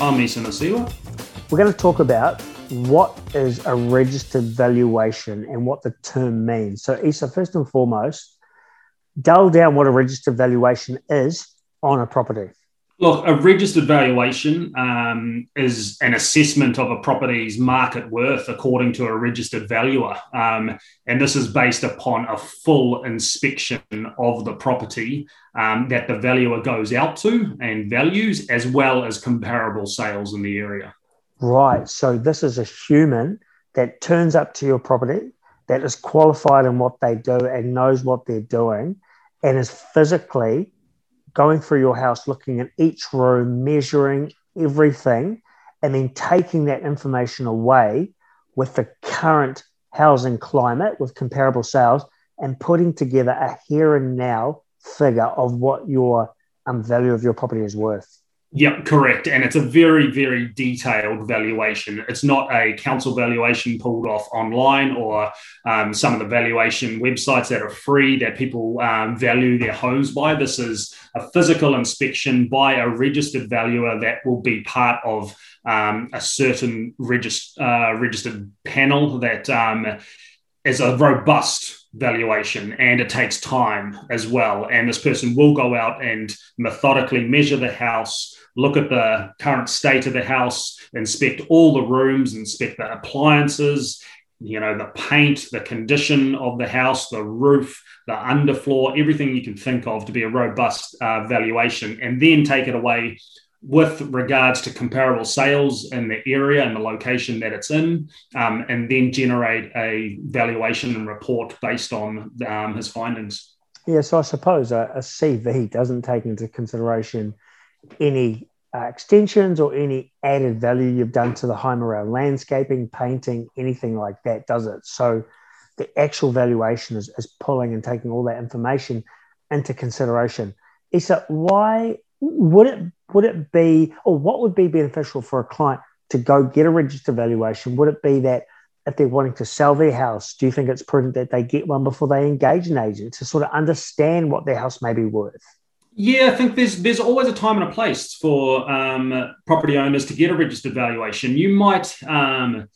I'm Isa Nasiwa. We're going to talk about what is a registered valuation and what the term means. So, Isa, first and foremost, dull down what a registered valuation is on a property. Look, a registered valuation um, is an assessment of a property's market worth according to a registered valuer. Um, and this is based upon a full inspection of the property um, that the valuer goes out to and values, as well as comparable sales in the area. Right. So, this is a human that turns up to your property, that is qualified in what they do and knows what they're doing, and is physically going through your house, looking at each room, measuring everything, and then taking that information away with the current housing climate with comparable sales and putting together a here and now figure of what your um, value of your property is worth. Yep, correct. And it's a very, very detailed valuation. It's not a council valuation pulled off online or um, some of the valuation websites that are free that people um, value their homes by. This is a physical inspection by a registered valuer that will be part of um, a certain regist- uh, registered panel that um, is a robust valuation and it takes time as well. And this person will go out and methodically measure the house, look at the current state of the house, inspect all the rooms, inspect the appliances, you know, the paint, the condition of the house, the roof, the underfloor, everything you can think of to be a robust uh, valuation, and then take it away with regards to comparable sales in the area and the location that it's in, um, and then generate a valuation and report based on um, his findings. Yeah, so I suppose a, a, CV doesn't take into consideration any uh, extensions or any added value you've done to the home around landscaping, painting, anything like that, does it? So the actual valuation is, is pulling and taking all that information into consideration. Isa, why would it would it be, or what would be beneficial for a client to go get a registered valuation? Would it be that if they're wanting to sell their house, do you think it's prudent that they get one before they engage an agent to sort of understand what their house may be worth? Yeah, I think there's there's always a time and a place for um, property owners to get a registered valuation. You might um,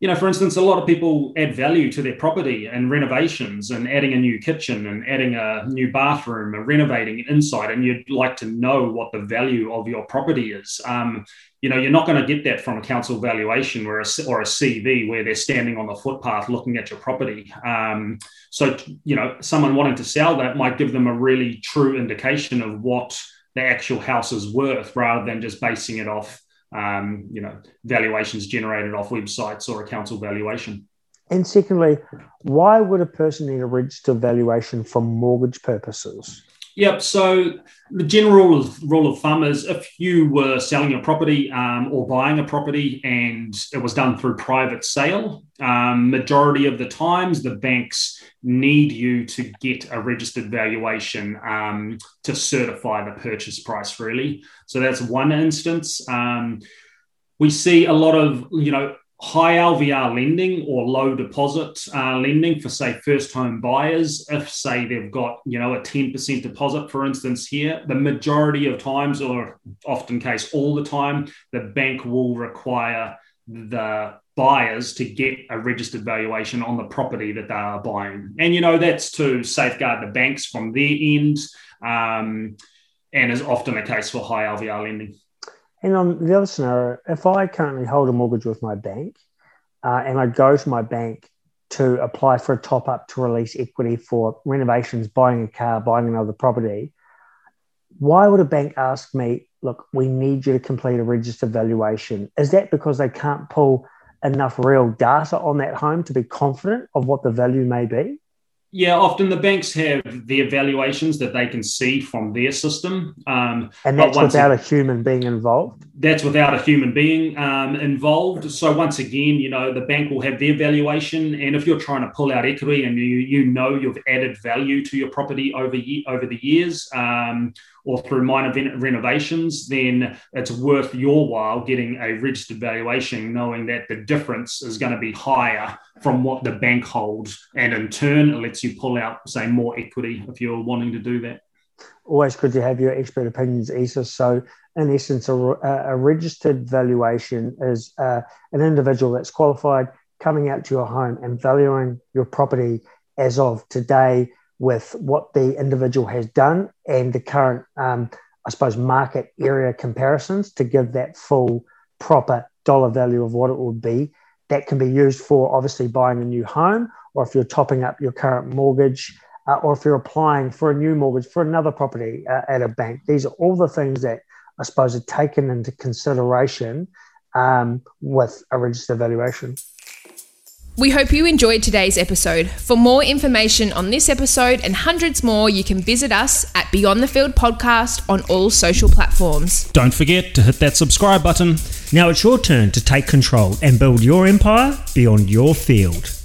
you know, for instance, a lot of people add value to their property and renovations and adding a new kitchen and adding a new bathroom and renovating inside, and you'd like to know what the value of your property is. Um, you know, you're not going to get that from a council valuation or a, or a CV where they're standing on the footpath looking at your property. Um, so, you know, someone wanting to sell that might give them a really true indication of what the actual house is worth rather than just basing it off um, you know, valuations generated off websites or a council valuation. And secondly, why would a person need a registered valuation for mortgage purposes? Yep. So the general rule of, thumb is if you were selling a property um, or buying a property and it was done through private sale, um, majority of the times the banks need you to get a registered valuation um, to certify the purchase price. Really. So that's one instance. Um, we see a lot of you know high LVR lending or low deposit uh, lending for say first home buyers if say they've got you know a 10% deposit for instance here the majority of times or often case all the time the bank will require the buyers to get a registered valuation on the property that they are buying. And, you know, that's to safeguard the banks from their end um, and is often the case for high LVR lending. And on the other scenario, if I currently hold a mortgage with my bank uh, and I go to my bank to apply for a top up to release equity for renovations, buying a car, buying another property, why would a bank ask me, look, we need you to complete a registered valuation? Is that because they can't pull enough real data on that home to be confident of what the value may be? Yeah, often the banks have the evaluations that they can see from their system. Um, and that's without a human being involved? That's without a human being um, involved. So, once again, you know, the bank will have their valuation. And if you're trying to pull out equity and you, you know you've added value to your property over, over the years, um, or through minor renovations, then it's worth your while getting a registered valuation, knowing that the difference is going to be higher from what the bank holds. And in turn, it lets you pull out, say, more equity if you're wanting to do that. Always good to have your expert opinions, Isa. So, in essence, a, a registered valuation is uh, an individual that's qualified coming out to your home and valuing your property as of today with what the individual has done and the current, um, I suppose, market area comparisons to give that full, proper dollar value of what it would be. That can be used for obviously buying a new home, or if you're topping up your current mortgage, uh, or if you're applying for a new mortgage for another property uh, at a bank. These are all the things that I suppose are taken into consideration um, with a registered valuation. We hope you enjoyed today's episode. For more information on this episode and hundreds more, you can visit us at Beyond the Field Podcast on all social platforms. Don't forget to hit that subscribe button. Now it's your turn to take control and build your empire beyond your field.